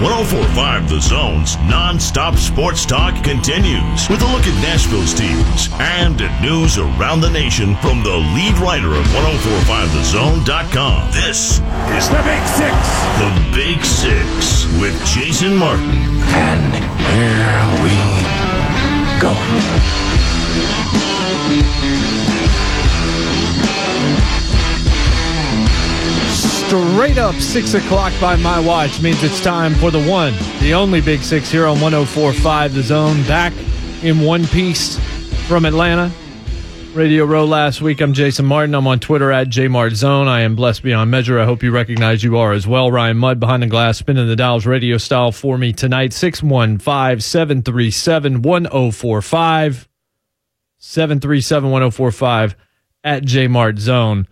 1045 The Zone's non-stop sports talk continues with a look at Nashville's teams and at news around the nation from the lead writer of 1045thezone.com. This is the Big Six. the Big Six with Jason Martin. And here we go. Straight up six o'clock by my watch means it's time for the one, the only Big Six here on 1045 The Zone. Back in one piece from Atlanta. Radio Row last week. I'm Jason Martin. I'm on Twitter at JMartZone. I am blessed beyond measure. I hope you recognize you are as well. Ryan Mudd behind the glass, spinning the dials radio style for me tonight. 615 737 1045. 737 1045 at JMartZone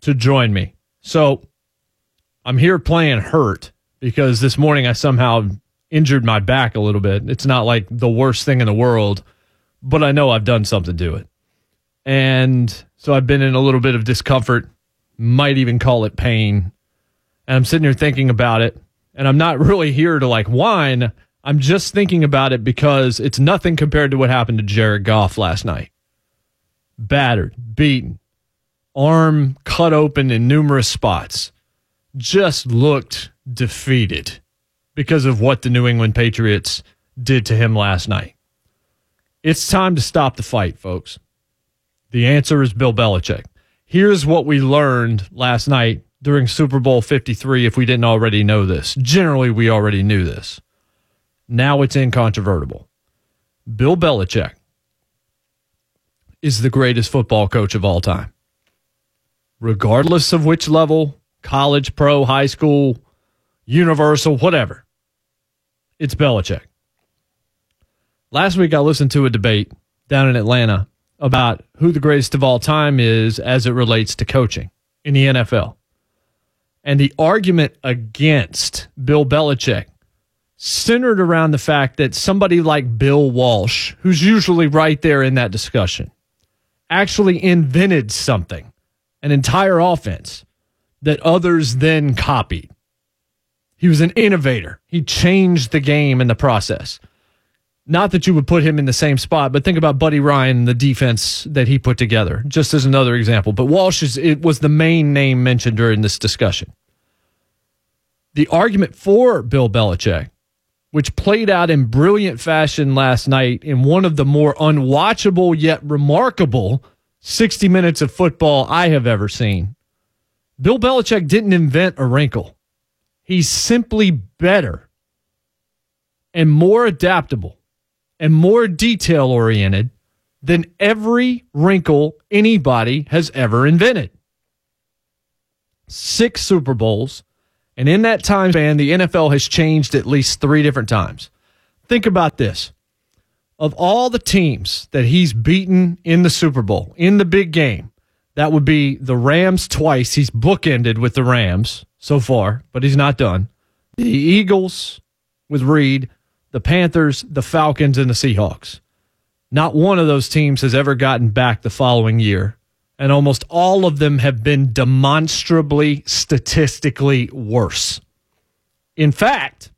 to join me. So I'm here playing hurt because this morning I somehow injured my back a little bit. It's not like the worst thing in the world, but I know I've done something to it. And so I've been in a little bit of discomfort, might even call it pain. And I'm sitting here thinking about it. And I'm not really here to like whine. I'm just thinking about it because it's nothing compared to what happened to Jared Goff last night. Battered, beaten, arm cut open in numerous spots. Just looked defeated because of what the New England Patriots did to him last night. It's time to stop the fight, folks. The answer is Bill Belichick. Here's what we learned last night during Super Bowl 53 if we didn't already know this. Generally, we already knew this. Now it's incontrovertible. Bill Belichick is the greatest football coach of all time. Regardless of which level, college, pro, high school, universal, whatever. It's Belichick. Last week, I listened to a debate down in Atlanta about who the greatest of all time is as it relates to coaching in the NFL. And the argument against Bill Belichick centered around the fact that somebody like Bill Walsh, who's usually right there in that discussion, actually invented something, an entire offense that others then copied. He was an innovator. He changed the game in the process. Not that you would put him in the same spot, but think about Buddy Ryan and the defense that he put together, just as another example. But Walsh is, it was the main name mentioned during this discussion. The argument for Bill Belichick, which played out in brilliant fashion last night in one of the more unwatchable yet remarkable 60 minutes of football I have ever seen. Bill Belichick didn't invent a wrinkle. He's simply better and more adaptable and more detail oriented than every wrinkle anybody has ever invented. Six Super Bowls. And in that time span, the NFL has changed at least three different times. Think about this. Of all the teams that he's beaten in the Super Bowl, in the big game, that would be the Rams twice. He's bookended with the Rams so far, but he's not done. The Eagles with Reid, the Panthers, the Falcons, and the Seahawks. Not one of those teams has ever gotten back the following year, and almost all of them have been demonstrably statistically worse. In fact,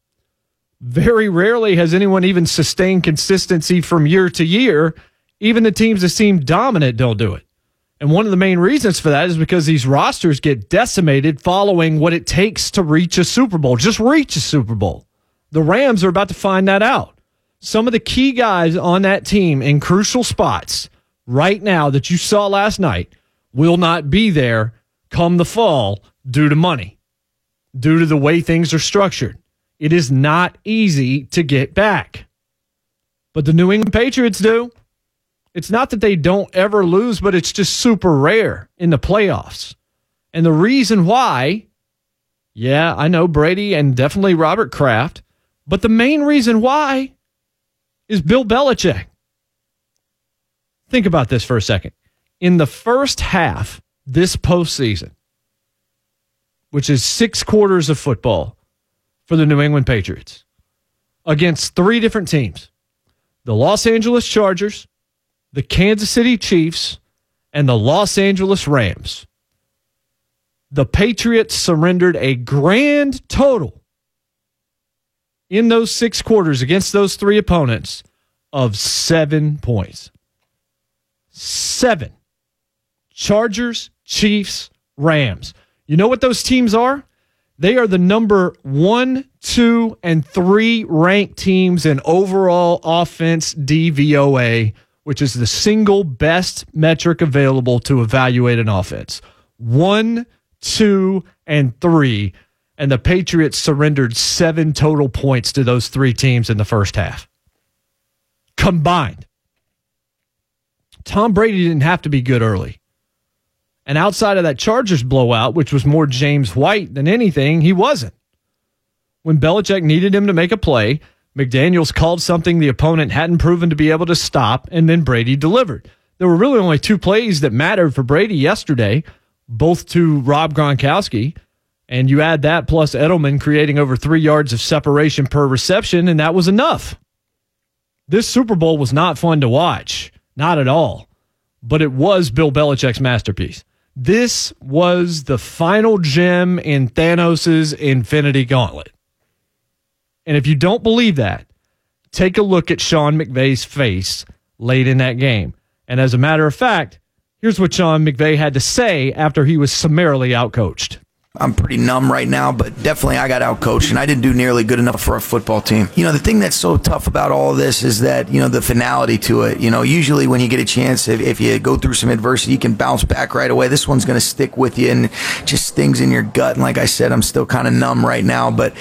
very rarely has anyone even sustained consistency from year to year. Even the teams that seem dominant don't do it. And one of the main reasons for that is because these rosters get decimated following what it takes to reach a Super Bowl. Just reach a Super Bowl. The Rams are about to find that out. Some of the key guys on that team in crucial spots right now that you saw last night will not be there come the fall due to money, due to the way things are structured. It is not easy to get back. But the New England Patriots do. It's not that they don't ever lose, but it's just super rare in the playoffs. And the reason why Yeah, I know Brady and definitely Robert Kraft. But the main reason why is Bill Belichick. Think about this for a second. In the first half this postseason, which is six quarters of football for the New England Patriots, against three different teams the Los Angeles Chargers, the Kansas City Chiefs, and the Los Angeles Rams. The Patriots surrendered a grand total in those six quarters against those three opponents of seven points. Seven. Chargers, Chiefs, Rams. You know what those teams are? They are the number one, two, and three ranked teams in overall offense DVOA, which is the single best metric available to evaluate an offense. One, two, and three. And the Patriots surrendered seven total points to those three teams in the first half combined. Tom Brady didn't have to be good early. And outside of that Chargers blowout, which was more James White than anything, he wasn't. When Belichick needed him to make a play, McDaniels called something the opponent hadn't proven to be able to stop, and then Brady delivered. There were really only two plays that mattered for Brady yesterday, both to Rob Gronkowski. And you add that plus Edelman creating over three yards of separation per reception, and that was enough. This Super Bowl was not fun to watch, not at all, but it was Bill Belichick's masterpiece. This was the final gem in Thanos' Infinity Gauntlet. And if you don't believe that, take a look at Sean McVay's face late in that game. And as a matter of fact, here's what Sean McVay had to say after he was summarily outcoached. I'm pretty numb right now, but definitely I got outcoached and I didn't do nearly good enough for a football team. You know, the thing that's so tough about all of this is that, you know, the finality to it. You know, usually when you get a chance, if, if you go through some adversity, you can bounce back right away. This one's going to stick with you and just stings in your gut. And like I said, I'm still kind of numb right now, but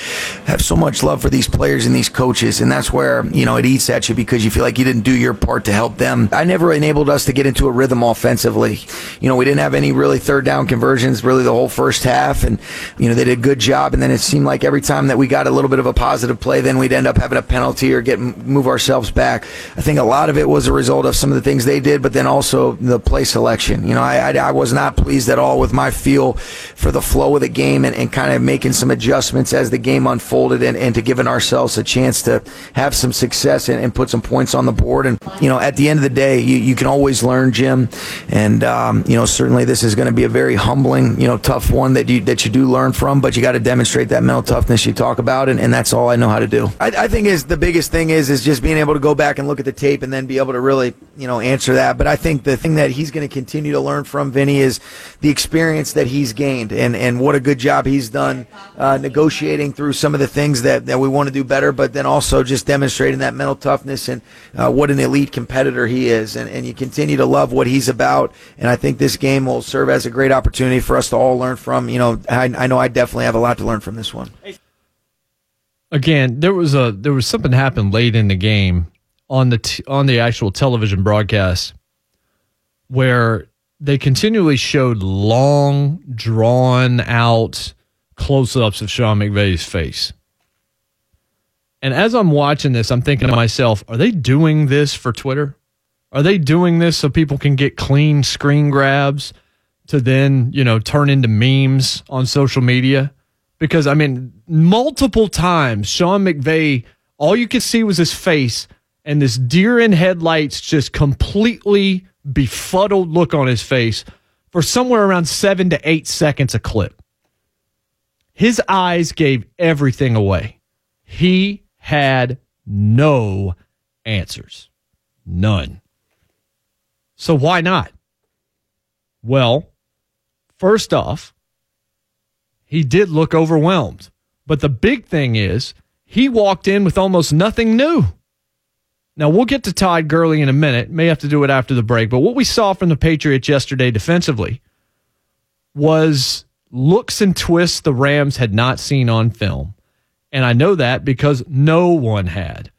I have so much love for these players and these coaches. And that's where, you know, it eats at you because you feel like you didn't do your part to help them. I never enabled us to get into a rhythm offensively. You know, we didn't have any really third down conversions really the whole first half. And, you know, they did a good job. And then it seemed like every time that we got a little bit of a positive play, then we'd end up having a penalty or get move ourselves back. I think a lot of it was a result of some of the things they did, but then also the play selection. You know, I, I, I was not pleased at all with my feel for the flow of the game and, and kind of making some adjustments as the game unfolded and, and to giving ourselves a chance to have some success and, and put some points on the board. And, you know, at the end of the day, you, you can always learn, Jim. And, um, you know, certainly this is going to be a very humbling, you know, tough one that you, that you do learn from, but you got to demonstrate that mental toughness you talk about, and, and that's all I know how to do. I, I, think is the biggest thing is is just being able to go back and look at the tape and then be able to really you know answer that. But I think the thing that he's going to continue to learn from Vinny is the experience that he's gained, and and what a good job he's done uh, negotiating through some of the things that that we want to do better, but then also just demonstrating that mental toughness and uh, what an elite competitor he is, and and you continue to love what he's about, and I think this game will serve as a great opportunity for us to all learn from. You know, I, I know I definitely have a lot to learn from this one. Again, there was a there was something happened late in the game on the t- on the actual television broadcast where they continually showed long, drawn out close ups of Sean McVay's face. And as I'm watching this, I'm thinking to myself, are they doing this for Twitter? Are they doing this so people can get clean screen grabs to then, you know, turn into memes on social media? Because, I mean, multiple times, Sean McVay, all you could see was his face and this deer in headlights, just completely befuddled look on his face for somewhere around seven to eight seconds a clip. His eyes gave everything away. He had no answers. None. So why not? Well, first off, he did look overwhelmed. But the big thing is, he walked in with almost nothing new. Now, we'll get to Todd Gurley in a minute. May have to do it after the break. But what we saw from the Patriots yesterday defensively was looks and twists the Rams had not seen on film. And I know that because no one had.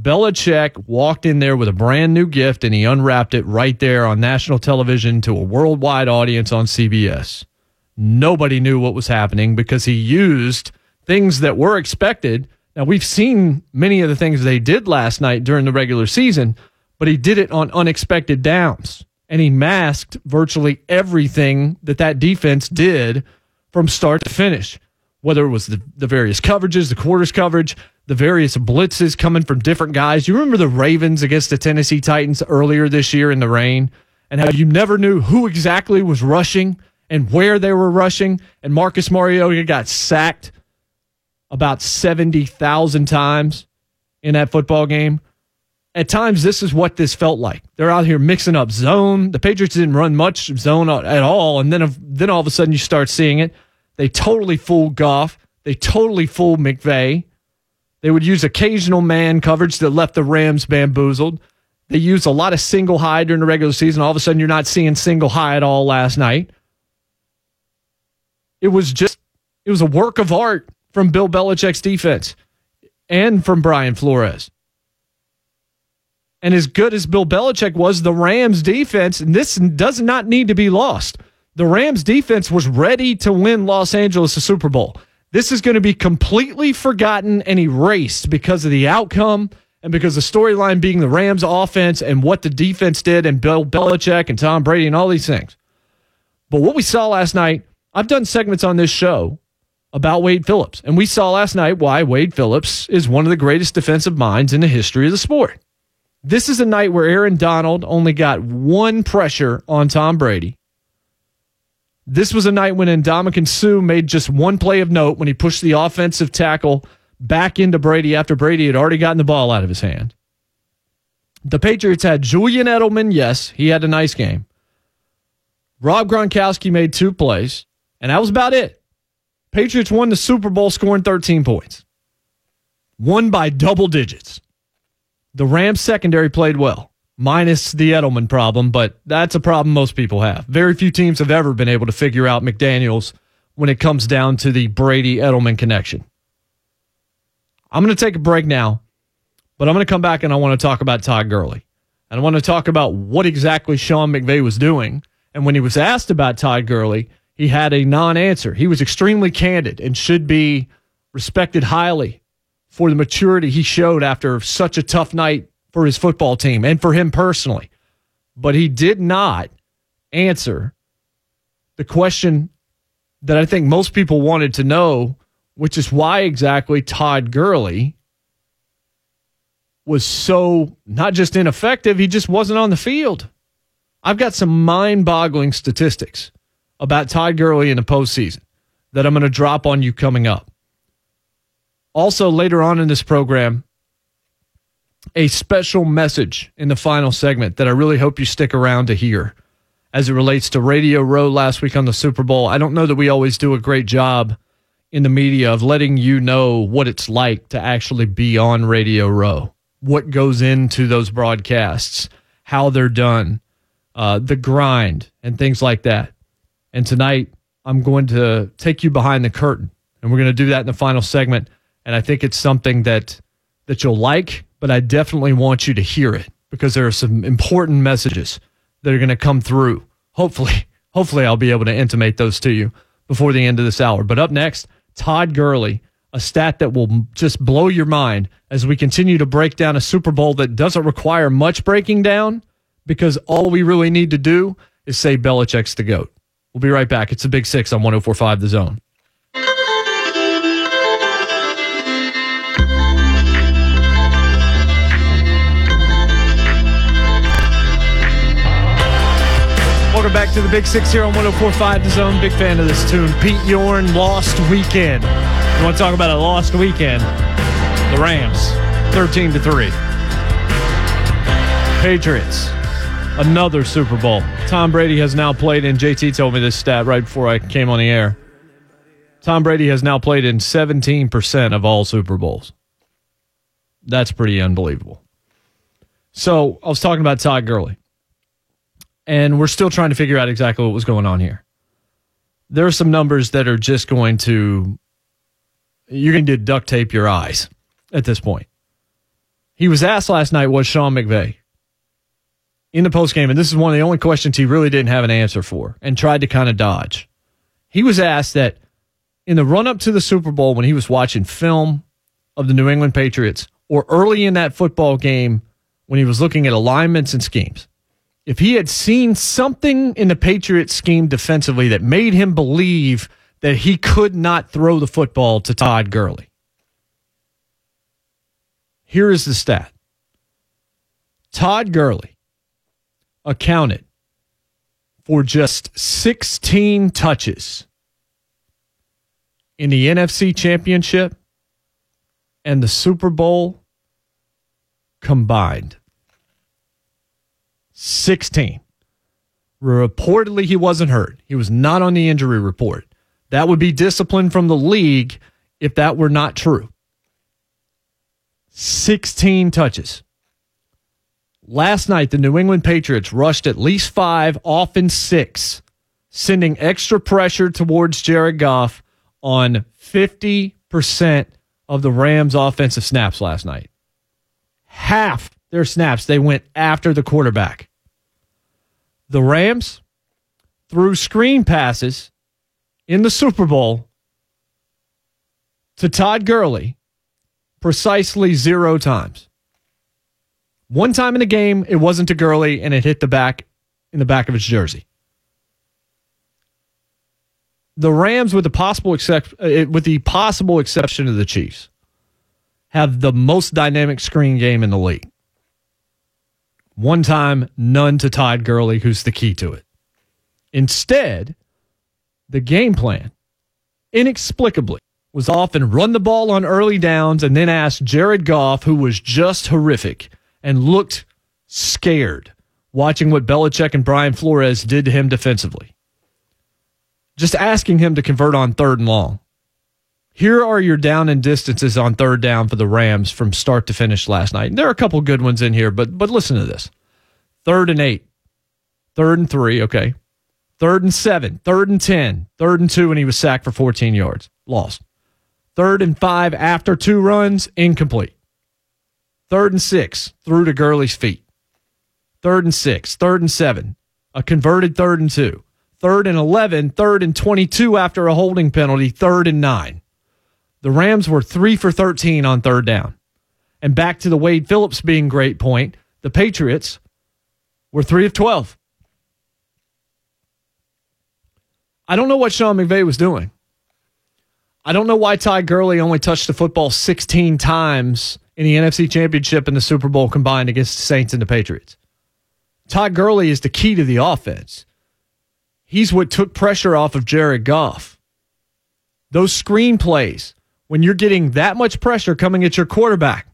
Belichick walked in there with a brand new gift and he unwrapped it right there on national television to a worldwide audience on CBS. Nobody knew what was happening because he used things that were expected. Now, we've seen many of the things they did last night during the regular season, but he did it on unexpected downs and he masked virtually everything that that defense did from start to finish, whether it was the, the various coverages, the quarters coverage, the various blitzes coming from different guys. You remember the Ravens against the Tennessee Titans earlier this year in the rain and how you never knew who exactly was rushing and where they were rushing. And Marcus Mariota got sacked about 70,000 times in that football game. At times, this is what this felt like. They're out here mixing up zone. The Patriots didn't run much zone at all. And then, then all of a sudden, you start seeing it. They totally fooled Goff. They totally fooled McVay. They would use occasional man coverage that left the Rams bamboozled. They used a lot of single high during the regular season. All of a sudden, you're not seeing single high at all last night. It was just, it was a work of art from Bill Belichick's defense and from Brian Flores. And as good as Bill Belichick was, the Rams defense, and this does not need to be lost. The Rams defense was ready to win Los Angeles a Super Bowl. This is going to be completely forgotten and erased because of the outcome and because the storyline being the Rams offense and what the defense did and Bill Belichick and Tom Brady and all these things. But what we saw last night, I've done segments on this show about Wade Phillips. And we saw last night why Wade Phillips is one of the greatest defensive minds in the history of the sport. This is a night where Aaron Donald only got one pressure on Tom Brady. This was a night when Ndamukong Suh made just one play of note when he pushed the offensive tackle back into Brady after Brady had already gotten the ball out of his hand. The Patriots had Julian Edelman. Yes, he had a nice game. Rob Gronkowski made two plays, and that was about it. Patriots won the Super Bowl scoring 13 points. Won by double digits. The Rams secondary played well, minus the Edelman problem, but that's a problem most people have. Very few teams have ever been able to figure out McDaniels when it comes down to the Brady Edelman connection. I'm going to take a break now, but I'm going to come back and I want to talk about Todd Gurley. And I want to talk about what exactly Sean McVay was doing. And when he was asked about Todd Gurley, he had a non answer. He was extremely candid and should be respected highly for the maturity he showed after such a tough night for his football team and for him personally. But he did not answer the question that I think most people wanted to know which is why exactly Todd Gurley was so not just ineffective, he just wasn't on the field. I've got some mind boggling statistics about Todd Gurley in the postseason that I'm going to drop on you coming up. Also, later on in this program, a special message in the final segment that I really hope you stick around to hear as it relates to Radio Row last week on the Super Bowl. I don't know that we always do a great job in the media of letting you know what it's like to actually be on Radio Row, what goes into those broadcasts, how they're done, uh, the grind, and things like that. And tonight, I'm going to take you behind the curtain, and we're going to do that in the final segment. And I think it's something that that you'll like, but I definitely want you to hear it because there are some important messages that are going to come through. Hopefully, hopefully, I'll be able to intimate those to you before the end of this hour. But up next. Todd Gurley, a stat that will just blow your mind as we continue to break down a Super Bowl that doesn't require much breaking down because all we really need to do is say Belichick's the GOAT. We'll be right back. It's the Big Six on 1045 The Zone. Back to the Big Six here on 1045 The Zone. Big fan of this tune. Pete Yorn, Lost Weekend. You want to talk about a lost weekend? The Rams, 13 to 3. Patriots, another Super Bowl. Tom Brady has now played in, JT told me this stat right before I came on the air. Tom Brady has now played in 17% of all Super Bowls. That's pretty unbelievable. So I was talking about Todd Gurley and we're still trying to figure out exactly what was going on here. There are some numbers that are just going to you're going to duct tape your eyes at this point. He was asked last night was Sean McVay in the post game, and this is one of the only questions he really didn't have an answer for and tried to kind of dodge. He was asked that in the run up to the Super Bowl when he was watching film of the New England Patriots or early in that football game when he was looking at alignments and schemes, if he had seen something in the Patriots scheme defensively that made him believe that he could not throw the football to Todd Gurley. Here is the stat Todd Gurley accounted for just 16 touches in the NFC Championship and the Super Bowl combined. 16. Reportedly, he wasn't hurt. He was not on the injury report. That would be discipline from the league if that were not true. 16 touches. Last night, the New England Patriots rushed at least five, often six, sending extra pressure towards Jared Goff on 50% of the Rams' offensive snaps last night. Half their snaps, they went after the quarterback. The Rams threw screen passes in the Super Bowl to Todd Gurley precisely zero times. One time in the game, it wasn't to Gurley and it hit the back in the back of his jersey. The Rams, with the possible except, uh, with the possible exception of the Chiefs, have the most dynamic screen game in the league. One time, none to Todd Gurley, who's the key to it. Instead, the game plan, inexplicably, was often run the ball on early downs and then ask Jared Goff, who was just horrific and looked scared watching what Belichick and Brian Flores did to him defensively. Just asking him to convert on third and long. Here are your down and distances on third down for the Rams from start to finish last night. And there are a couple good ones in here, but but listen to this. Third and eight, third and three, okay. Third and seven, third and ten, third and two, and he was sacked for 14 yards. Lost. Third and five after two runs, incomplete. Third and six, threw to Gurley's feet. Third and six, third and seven, a converted third and two. Third and 11, third and 22 after a holding penalty, third and nine. The Rams were three for 13 on third down. And back to the Wade Phillips being great point, the Patriots were three of 12. I don't know what Sean McVay was doing. I don't know why Ty Gurley only touched the football 16 times in the NFC Championship and the Super Bowl combined against the Saints and the Patriots. Ty Gurley is the key to the offense. He's what took pressure off of Jared Goff. Those screen plays, when you're getting that much pressure coming at your quarterback,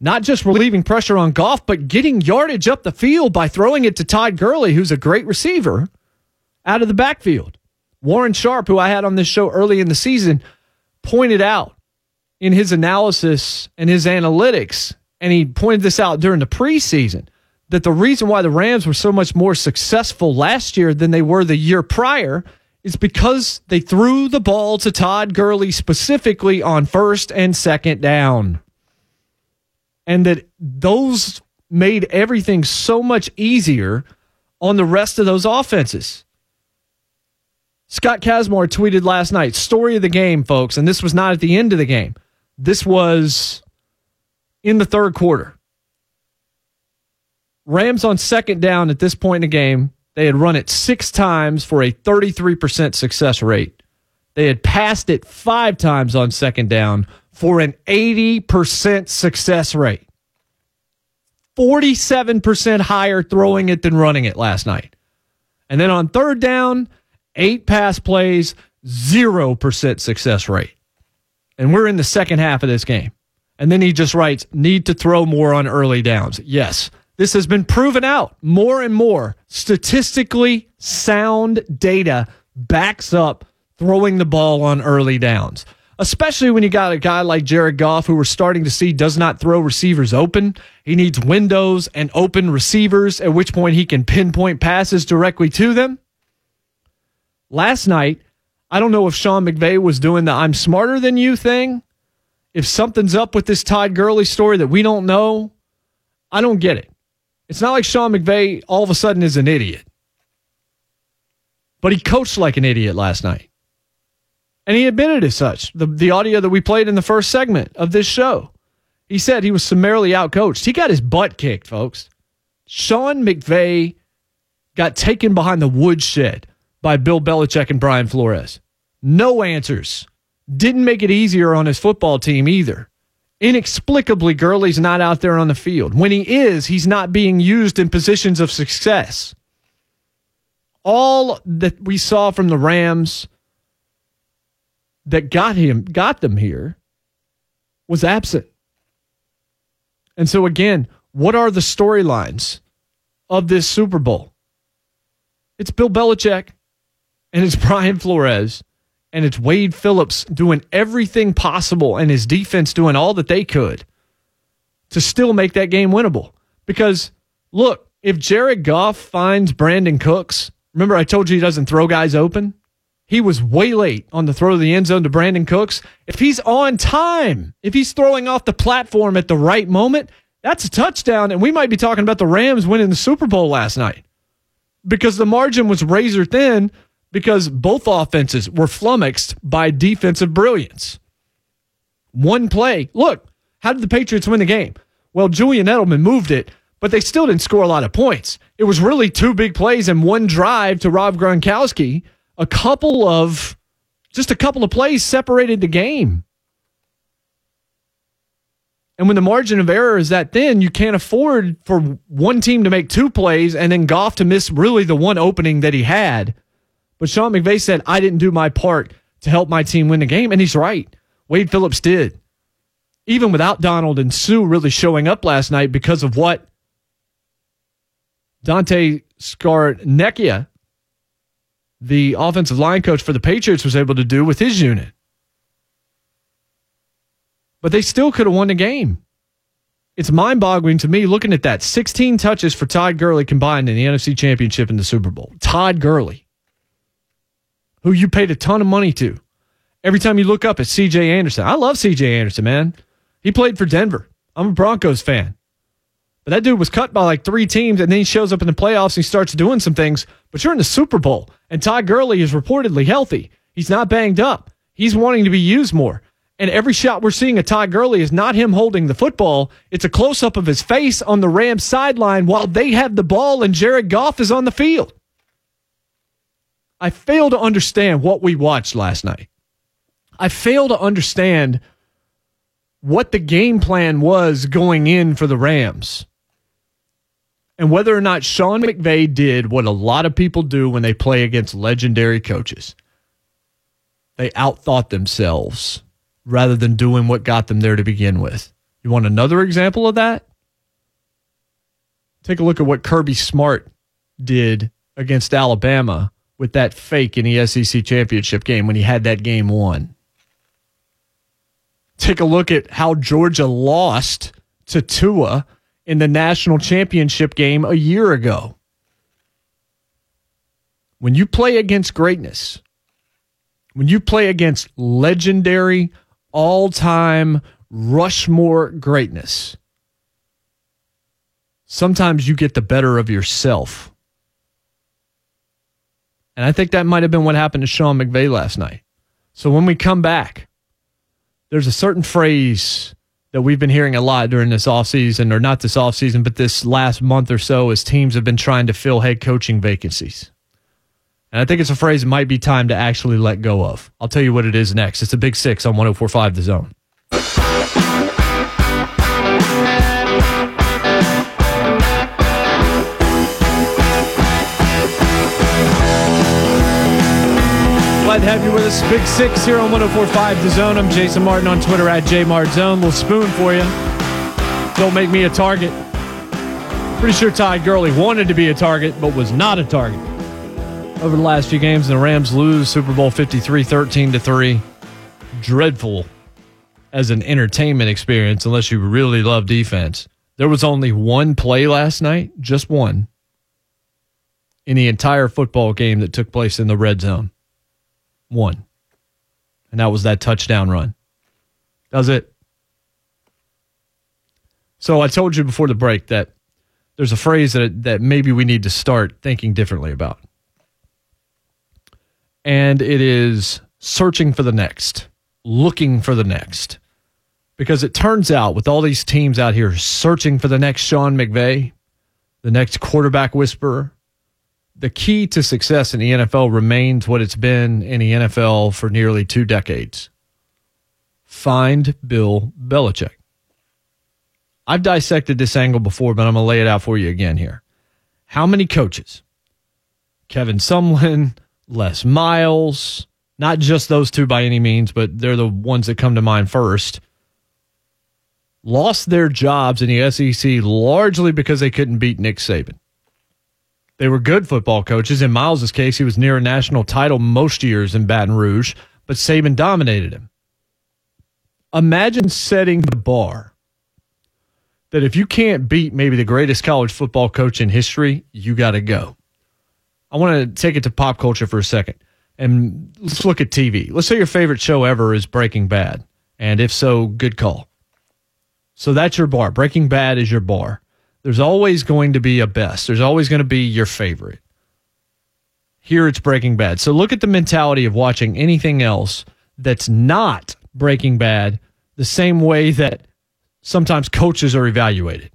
not just relieving pressure on Goff, but getting yardage up the field by throwing it to Todd Gurley, who's a great receiver, out of the backfield. Warren Sharp, who I had on this show early in the season, pointed out in his analysis and his analytics, and he pointed this out during the preseason, that the reason why the Rams were so much more successful last year than they were the year prior is because they threw the ball to Todd Gurley specifically on first and second down. And that those made everything so much easier on the rest of those offenses. Scott Kacsmar tweeted last night, story of the game, folks, and this was not at the end of the game. This was in the third quarter. Rams on second down at this point in the game, they had run it six times for a 33% success rate. They had passed it five times on second down for an 80% success rate. 47% higher throwing it than running it last night. And then on third down, eight pass plays, 0% success rate and we're in the second half of this game. And then he just writes, need to throw more on early downs. Yes, this has been proven out more and more. Statistically sound data backs up throwing the ball on early downs, especially when you got a guy like Jared Goff, who we're starting to see does not throw receivers open. He needs windows and open receivers, at which point he can pinpoint passes directly to them. Last night, I don't know if Sean McVay was doing the I'm smarter than you thing. If something's up with this Todd Gurley story that we don't know, I don't get it. It's not like Sean McVay all of a sudden is an idiot. But he coached like an idiot last night. And he admitted as such. The, the audio that we played in the first segment of this show. He said he was summarily outcoached. He got his butt kicked, folks. Sean McVay got taken behind the woodshed by Bill Belichick and Brian Flores. No answers. Didn't make it easier on his football team either. Inexplicably, Gurley's not out there on the field. When he is, he's not being used in positions of success. All that we saw from the Rams that got him, got them here, was absent. And so, again, what are the storylines of this Super Bowl? It's Bill Belichick and it's Brian Flores and it's Wade Phillips doing everything possible and his defense doing all that they could to still make that game winnable. Because look, if Jared Goff finds Brandin Cooks, remember I told you he doesn't throw guys open? He was way late on the throw to the end zone to Brandin Cooks. If he's on time, if he's throwing off the platform at the right moment, that's a touchdown. And we might be talking about the Rams winning the Super Bowl last night because the margin was razor thin because both offenses were flummoxed by defensive brilliance. One play. Look, how did the Patriots win the game? Well, Julian Edelman moved it, but they still didn't score a lot of points. It was really two big plays and one drive to Rob Gronkowski. A couple of, just a couple of plays separated the game. And when the margin of error is that thin, you can't afford for one team to make two plays and then Goff to miss really the one opening that he had. But Sean McVay said, I didn't do my part to help my team win the game. And he's right. Wade Phillips did. Even without Donald and Suh really showing up last night because of what Dante Scarnecchia, the offensive line coach for the Patriots, was able to do with his unit but they still could have won the game. It's mind boggling to me looking at that 16 touches for Todd Gurley combined in the NFC Championship and the Super Bowl. Todd Gurley, who you paid a ton of money to. Every time you look up at CJ Anderson, I love CJ Anderson, man. He played for Denver. I'm a Broncos fan. But that dude was cut by like three teams, and then he shows up in the playoffs and he starts doing some things. But you're in the Super Bowl, and Todd Gurley is reportedly healthy. He's not banged up. He's wanting to be used more. And every shot we're seeing of Todd Gurley is not him holding the football. It's a close up of his face on the Rams sideline while they have the ball and Jared Goff is on the field. I fail to understand what we watched last night. I fail to understand what the game plan was going in for the Rams. And whether or not Sean McVay did what a lot of people do when they play against legendary coaches. They outthought themselves rather than doing what got them there to begin with. You want another example of that? Take a look at what Kirby Smart did against Alabama with that fake in the SEC championship game when he had that game won. Take a look at how Georgia lost to Tua in the national championship game a year ago. When you play against greatness, when you play against legendary all time Rushmore greatness. Sometimes you get the better of yourself. And I think that might have been what happened to Sean McVay last night. So when we come back, there's a certain phrase that we've been hearing a lot during this offseason, or not this offseason, but this last month or so as teams have been trying to fill head coaching vacancies. And I think it's a phrase it might be time to actually let go of. I'll tell you what it is next. It's a big six on 1045 The Zone. To have you with us. Big six here on 1045 The Zone. I'm Jason Martin on Twitter at JMartzone. Little spoon for you. Don't make me a target. Pretty sure Ty Gurley wanted to be a target, but was not a target over the last few games. The Rams lose Super Bowl 53 13 to 3. Dreadful as an entertainment experience unless you really love defense. There was only one play last night, just one, in the entire football game that took place in the red zone. One. And that was that touchdown run. Was it. So I told you before the break that there's a phrase that that maybe we need to start thinking differently about and it is searching for the next, looking for the next. Because it turns out, with all these teams out here searching for the next Sean McVay, the next quarterback whisperer, the key to success in the NFL remains what it's been in the NFL for nearly two decades find Bill Belichick. I've dissected this angle before, but I'm going to lay it out for you again here. How many coaches? Kevin Sumlin, Les Miles, not just those two by any means, but they're the ones that come to mind first. Lost their jobs in the SEC largely because they couldn't beat Nick Saban. They were good football coaches. In Miles's case, he was near a national title most years in Baton Rouge, but Saban dominated him. Imagine setting the bar that if you can't beat maybe the greatest college football coach in history, you got to go. I want to take it to pop culture for a second and let's look at TV. Let's say your favorite show ever is Breaking Bad. And if so, good call. So that's your bar. Breaking Bad is your bar. There's always going to be a best, there's always going to be your favorite. Here it's Breaking Bad. So look at the mentality of watching anything else that's not Breaking Bad the same way that sometimes coaches are evaluated.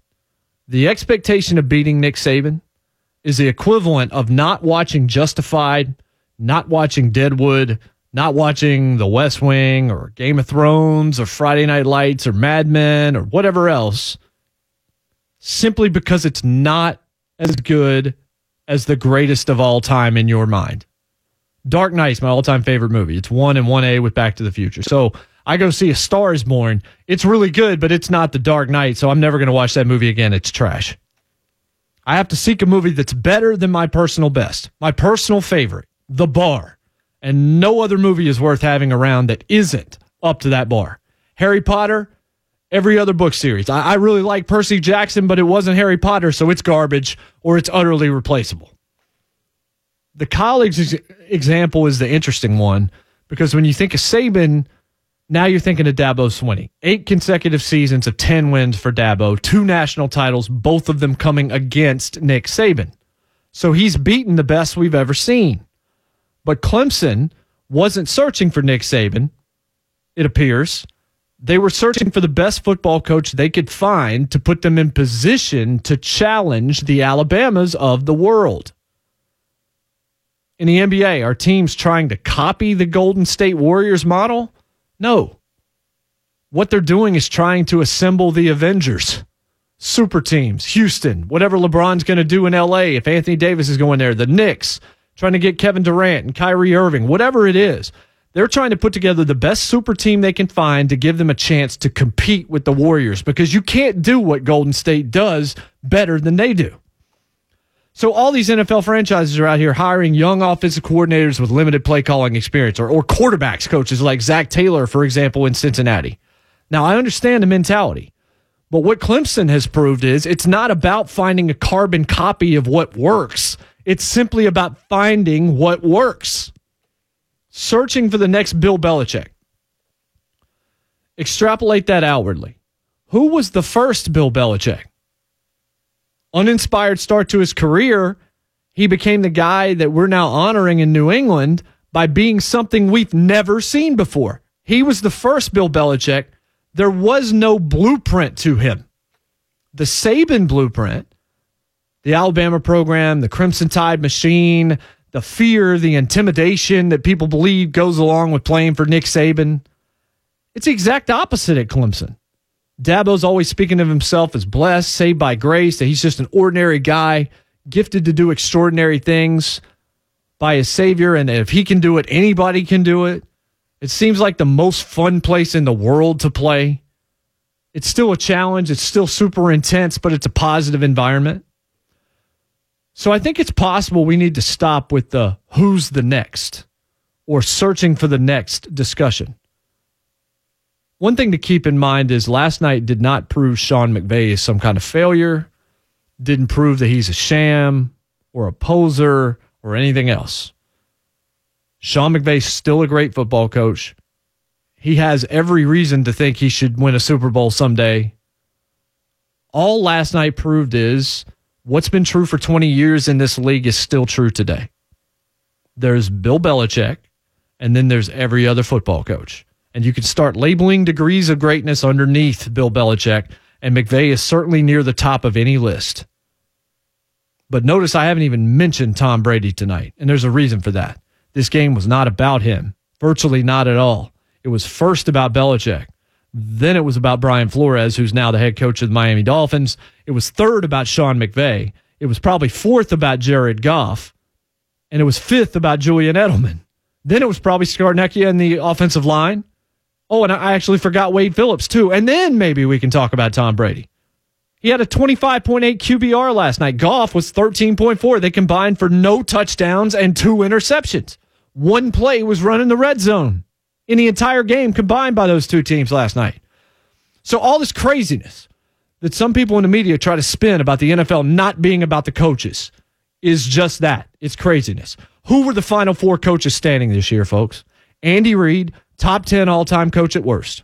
The expectation of beating Nick Saban is the equivalent of not watching Justified, not watching Deadwood, not watching The West Wing or Game of Thrones or Friday Night Lights or Mad Men or whatever else, simply because it's not as good as the greatest of all time in your mind. Dark Knight's my all time favorite movie. It's one and 1A with Back to the Future. So I go see A Star is Born. It's really good, but it's not The Dark Knight, so I'm never going to watch that movie again. It's trash. I have to seek a movie that's better than my personal best, my personal favorite, The Bar. And no other movie is worth having around that isn't up to that bar. Harry Potter, every other book series. I, I really like Percy Jackson, but it wasn't Harry Potter, so it's garbage or it's utterly replaceable. The college example is the interesting one because when you think of Saban, now you're thinking of Dabo Swinney. Eight consecutive seasons of 10 wins for Dabo, two national titles, both of them coming against Nick Saban. So he's beaten the best we've ever seen. But Clemson wasn't searching for Nick Saban, it appears. They were searching for the best football coach they could find to put them in position to challenge the Alabamas of the world. In the NBA, are teams trying to copy the Golden State Warriors model? No. What they're doing is trying to assemble the Avengers, super teams, Houston, whatever LeBron's going to do in LA, if Anthony Davis is going there, the Knicks, trying to get Kevin Durant and Kyrie Irving, whatever it is. They're trying to put together the best super team they can find to give them a chance to compete with the Warriors because you can't do what Golden State does better than they do. So all these NFL franchises are out here hiring young offensive coordinators with limited play calling experience or, or quarterbacks coaches like Zac Taylor, for example, in Cincinnati. Now, I understand the mentality, but what Clemson has proved is it's not about finding a carbon copy of what works. It's simply about finding what works. Searching for the next Bill Belichick. Extrapolate that outwardly. Who was the first Bill Belichick? uninspired start to his career, he became the guy that we're now honoring in New England by being something we've never seen before. He was the first Bill Belichick. There was no blueprint to him. The Saban blueprint, the Alabama program, the Crimson Tide machine, the fear, the intimidation that people believe goes along with playing for Nick Saban, it's the exact opposite at Clemson. Dabo's always speaking of himself as blessed, saved by grace, that he's just an ordinary guy, gifted to do extraordinary things by his Savior. And if he can do it, anybody can do it. It seems like the most fun place in the world to play. It's still a challenge, it's still super intense, but it's a positive environment. So I think it's possible we need to stop with the who's the next or searching for the next discussion. One thing to keep in mind is last night did not prove Sean McVay is some kind of failure, didn't prove that he's a sham or a poser or anything else. Sean McVay's still a great football coach. He has every reason to think he should win a Super Bowl someday. All last night proved is what's been true for 20 years in this league is still true today. There's Bill Belichick and then there's every other football coach. And you can start labeling degrees of greatness underneath Bill Belichick, and McVay is certainly near the top of any list. But notice I haven't even mentioned Tom Brady tonight, and there's a reason for that. This game was not about him, virtually not at all. It was first about Belichick. Then it was about Brian Flores, who's now the head coach of the Miami Dolphins. It was third about Sean McVay. It was probably fourth about Jared Goff. And it was fifth about Julian Edelman. Then it was probably Scarnecchia in the offensive line. Oh, and I actually forgot Wade Phillips, too. And then maybe we can talk about Tom Brady. He had a 25.8 QBR last night. Goff was 13.4. They combined for no touchdowns and two interceptions. One play was running the red zone in the entire game combined by those two teams last night. So all this craziness that some people in the media try to spin about the NFL not being about the coaches is just that. It's craziness. Who were the final four coaches standing this year, folks? Andy Reid, top 10 all time coach at worst.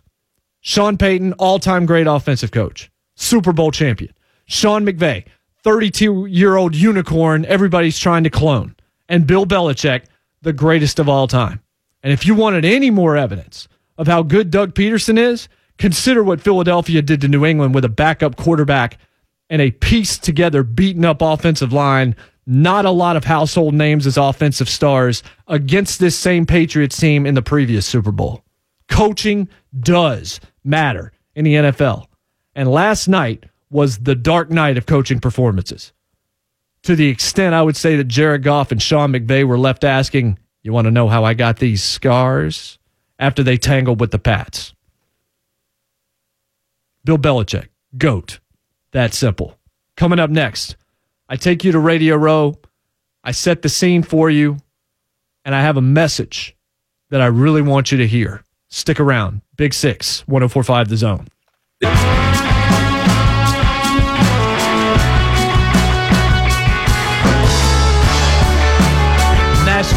Sean Payton, all time great offensive coach, Super Bowl champion. Sean McVay, 32 year old unicorn everybody's trying to clone. And Bill Belichick, the greatest of all time. And if you wanted any more evidence of how good Doug Pederson is, consider what Philadelphia did to New England with a backup quarterback and a pieced together, beaten up offensive line. Not a lot of household names as offensive stars against this same Patriots team in the previous Super Bowl. Coaching does matter in the NFL. And last night was the dark knight of coaching performances. To the extent I would say that Jared Goff and Sean McVay were left asking, you want to know how I got these scars? After they tangled with the Pats. Bill Belichick, GOAT. That simple. Coming up next, I take you to Radio Row. I set the scene for you, and I have a message that I really want you to hear. Stick around. Big Six, 1045 The Zone.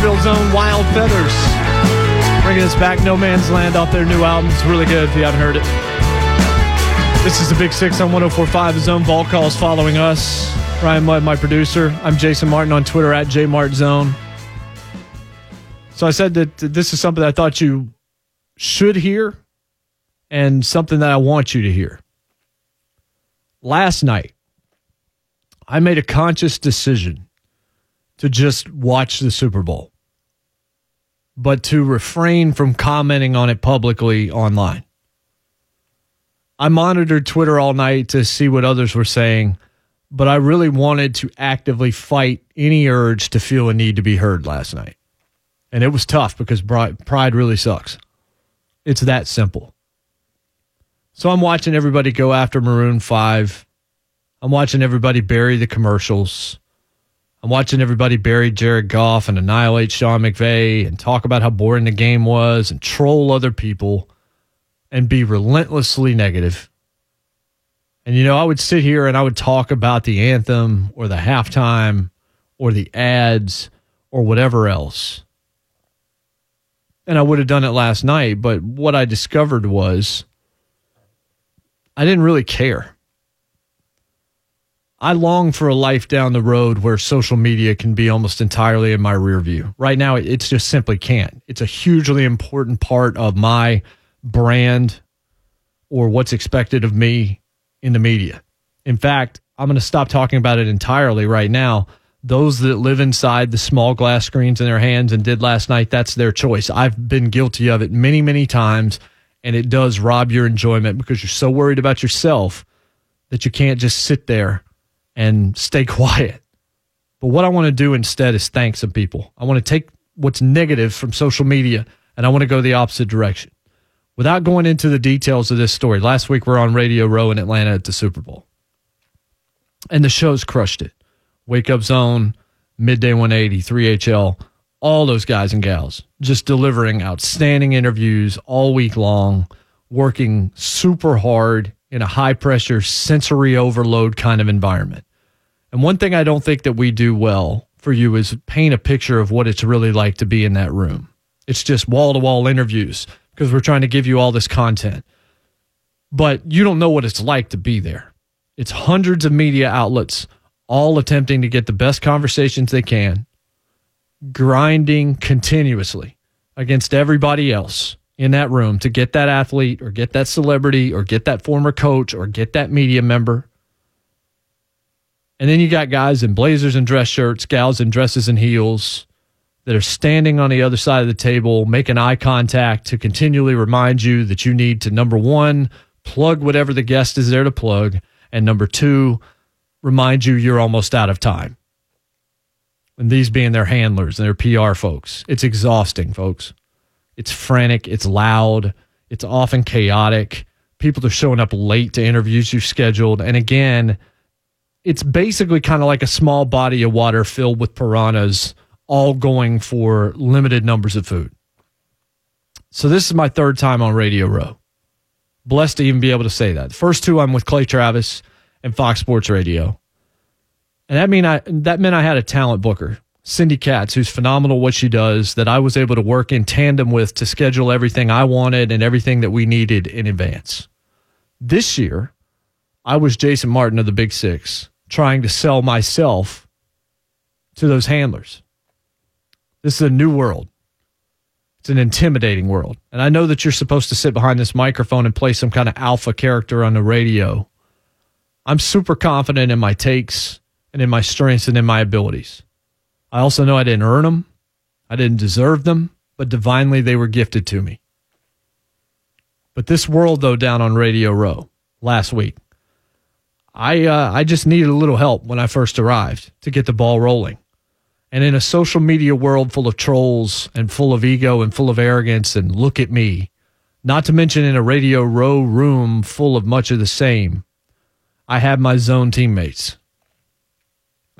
Nashville's own Wild Feathers. Bringing us back No Man's Land off their new album. It's really good if you haven't heard it. This is the Big Six on 1045 The Zone. Vol calls following us. Ryan Mudd, my producer. I'm Jason Martin on Twitter at JMartZone. So I said that this is something I thought you should hear and something that I want you to hear. Last night, I made a conscious decision to just watch the Super Bowl, but to refrain from commenting on it publicly online. I monitored Twitter all night to see what others were saying, but I really wanted to actively fight any urge to feel a need to be heard last night. And it was tough because pride really sucks. It's that simple. So I'm watching everybody go after Maroon 5. I'm watching everybody bury the commercials. I'm watching everybody bury Jared Goff and annihilate Sean McVay and talk about how boring the game was and troll other people and be relentlessly negative. And, you know, I would sit here and I would talk about the anthem or the halftime or the ads or whatever else. And I would have done it last night. But what I discovered was I didn't really care. I long for a life down the road where social media can be almost entirely in my rear view. Right now, it just simply can't. It's a hugely important part of my brand or what's expected of me in the media. In fact, I'm going to stop talking about it entirely right now. Those that live inside the small glass screens in their hands and did last night, that's their choice. I've been guilty of it many, many times, and it does rob your enjoyment because you're so worried about yourself that you can't just sit there and stay quiet. But what I want to do instead is thank some people. I want to take what's negative from social media and I want to go the opposite direction. Without going into the details of this story, last week we are on Radio Row in Atlanta at the Super Bowl. And the show's crushed it. Wake Up Zone, Midday 180, 3HL, all those guys and gals just delivering outstanding interviews all week long, working super hard in a high pressure, sensory overload kind of environment. And one thing I don't think that we do well for you is paint a picture of what it's really like to be in that room. It's just wall to wall interviews because we're trying to give you all this content. But you don't know what it's like to be there. It's hundreds of media outlets all attempting to get the best conversations they can, grinding continuously against everybody else in that room to get that athlete or get that celebrity or get that former coach or get that media member. And then you got guys in blazers and dress shirts, gals in dresses and heels that are standing on the other side of the table, making eye contact to continually remind you that you need to, number one, plug whatever the guest is there to plug, and number two, remind you you're almost out of time. And these being their handlers and their PR folks. It's exhausting, folks. It's frantic, it's loud, it's often chaotic. People are showing up late to interviews you've scheduled. And again, it's basically kind of like a small body of water filled with piranhas, all going for limited numbers of food. So this is my third time on Radio Row. Blessed to even be able to say that. The first two I'm with Clay Travis and Fox Sports Radio. And that mean I that meant I had a talent booker. Cindy Katz, who's phenomenal what she does, that I was able to work in tandem with to schedule everything I wanted and everything that we needed in advance. This year, I was Jason Martin of the Big Six, trying to sell myself to those handlers. This is a new world. It's an intimidating world. And I know that you're supposed to sit behind this microphone and play some kind of alpha character on the radio. I'm super confident in my takes and in my strengths and in my abilities. I also know I didn't earn them, I didn't deserve them, but divinely they were gifted to me. But this world, though, down on Radio Row last week, I uh, I just needed a little help when I first arrived to get the ball rolling. And in a social media world full of trolls and full of ego and full of arrogance and look at me, not to mention in a Radio Row room full of much of the same, I had my zone teammates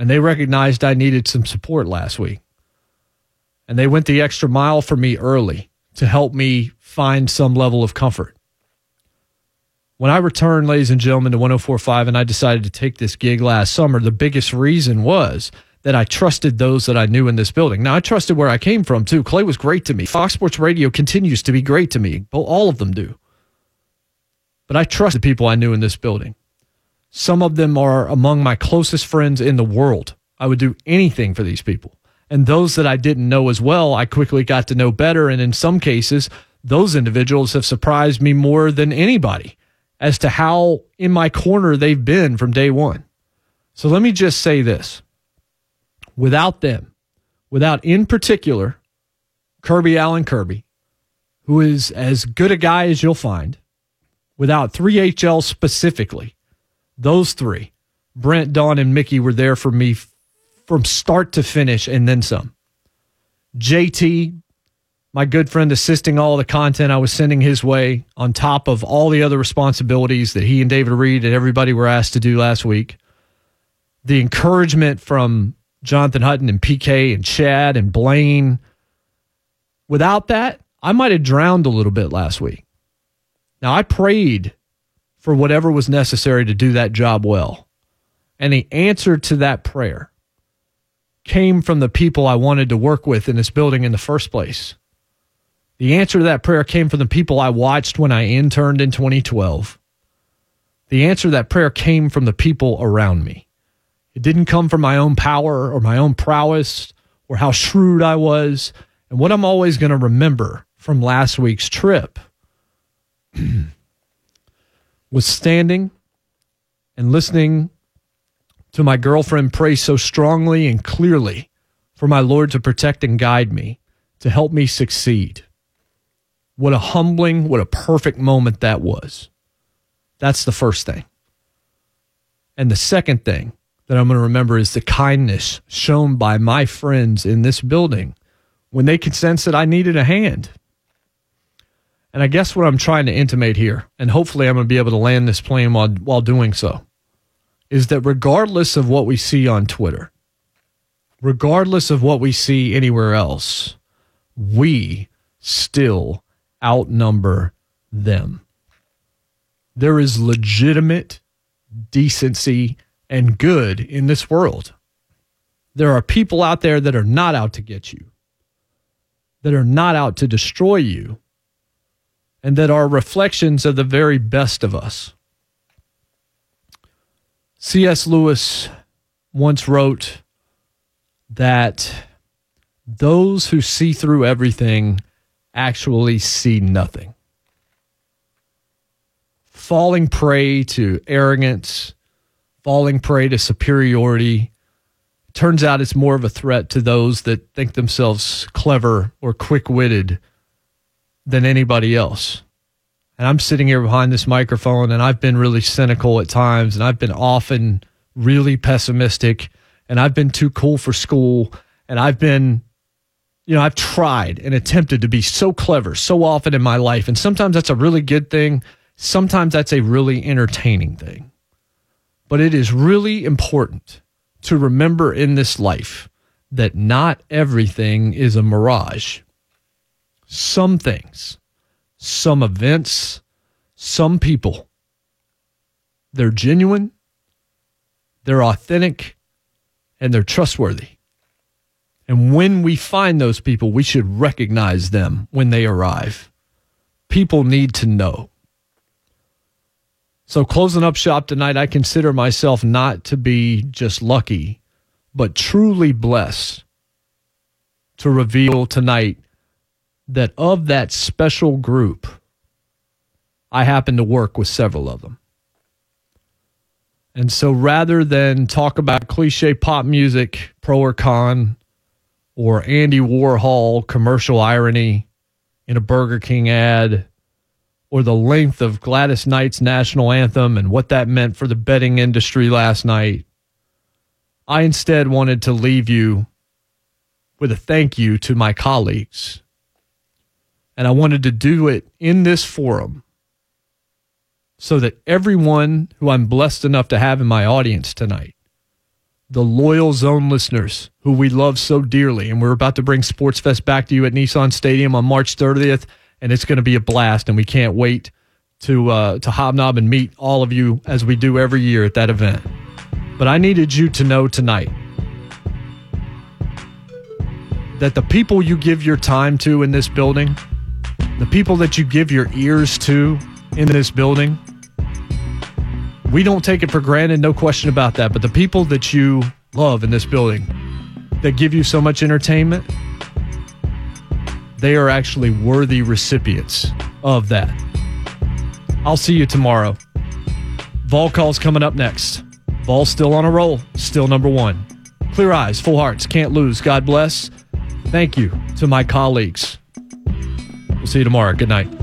and they recognized I needed some support last week. And they went the extra mile for me early to help me find some level of comfort. When I returned, ladies and gentlemen, to 1045 and I decided to take this gig last summer, the biggest reason was that I trusted those that I knew in this building. Now, I trusted where I came from too. Clay was great to me. Fox Sports Radio continues to be great to me. All of them do. But I trust the people I knew in this building. Some of them are among my closest friends in the world. I would do anything for these people. And those that I didn't know as well, I quickly got to know better. And in some cases, those individuals have surprised me more than anybody as to how in my corner they've been from day one. So let me just say this without them, without in particular Kirby Allen Kirby, who is as good a guy as you'll find, without 3HL specifically, those three, Brent, Dawn, and Mickey, were there for me from start to finish and then some. JT, my good friend, assisting all the content I was sending his way on top of all the other responsibilities that he and David Reed and everybody were asked to do last week. The encouragement from Jonathan Hutton and PK and Chad and Blaine. Without that, I might have drowned a little bit last week. Now, I prayed for whatever was necessary to do that job well. And the answer to that prayer came from the people I wanted to work with in this building in the first place. The answer to that prayer came from the people I watched when I interned in 2012. The answer to that prayer came from the people around me. It didn't come from my own power or my own prowess or how shrewd I was. And what I'm always going to remember from last week's trip was standing and listening to my girlfriend pray so strongly and clearly for my Lord to protect and guide me, to help me succeed. What a humbling, what a perfect moment that was. That's the first thing. And the second thing that I'm going to remember is the kindness shown by my friends in this building when they could sense that I needed a hand. And I guess what I'm trying to intimate here, and hopefully I'm going to be able to land this plane while, while doing so, is that regardless of what we see on Twitter, regardless of what we see anywhere else, we still outnumber them. There is legitimate decency and good in this world. There are people out there that are not out to get you, that are not out to destroy you and that are reflections of the very best of us. C.S. Lewis once wrote that those who see through everything actually see nothing. Falling prey to arrogance, falling prey to superiority. Turns out it's more of a threat to those that think themselves clever or quick witted than anybody else. And I'm sitting here behind this microphone and I've been really cynical at times and I've been often really pessimistic and I've been too cool for school and I've been you know, I've tried and attempted to be so clever so often in my life and sometimes that's a really good thing, sometimes that's a really entertaining thing. But it is really important to remember in this life that not everything is a mirage. Some things, some events, some people, they're genuine, they're authentic, and they're trustworthy. And when we find those people, we should recognize them when they arrive. People need to know. So, closing up shop tonight, I consider myself not to be just lucky, but truly blessed to reveal tonight that of that special group, I happen to work with several of them. And so rather than talk about cliche pop music, pro or con, or Andy Warhol commercial irony in a Burger King ad, or the length of Gladys Knight's national anthem and what that meant for the betting industry last night, I instead wanted to leave you with a thank you to my colleagues. And I wanted to do it in this forum so that everyone who I'm blessed enough to have in my audience tonight, the loyal zone listeners who we love so dearly, and we're about to bring Sports Fest back to you at Nissan Stadium on March 30th, and it's going to be a blast, and we can't wait to uh, to hobnob and meet all of you as we do every year at that event. But I needed you to know tonight that the people you give your time to in this building, the people that you give your ears to in this building, we don't take it for granted, no question about that. But the people that you love in this building that give you so much entertainment, they are actually worthy recipients of that. I'll see you tomorrow. Vol call's coming up next. Vol still on a roll, still number one. Clear eyes, full hearts, can't lose. God bless. Thank you to my colleagues. We'll see you tomorrow. Good night.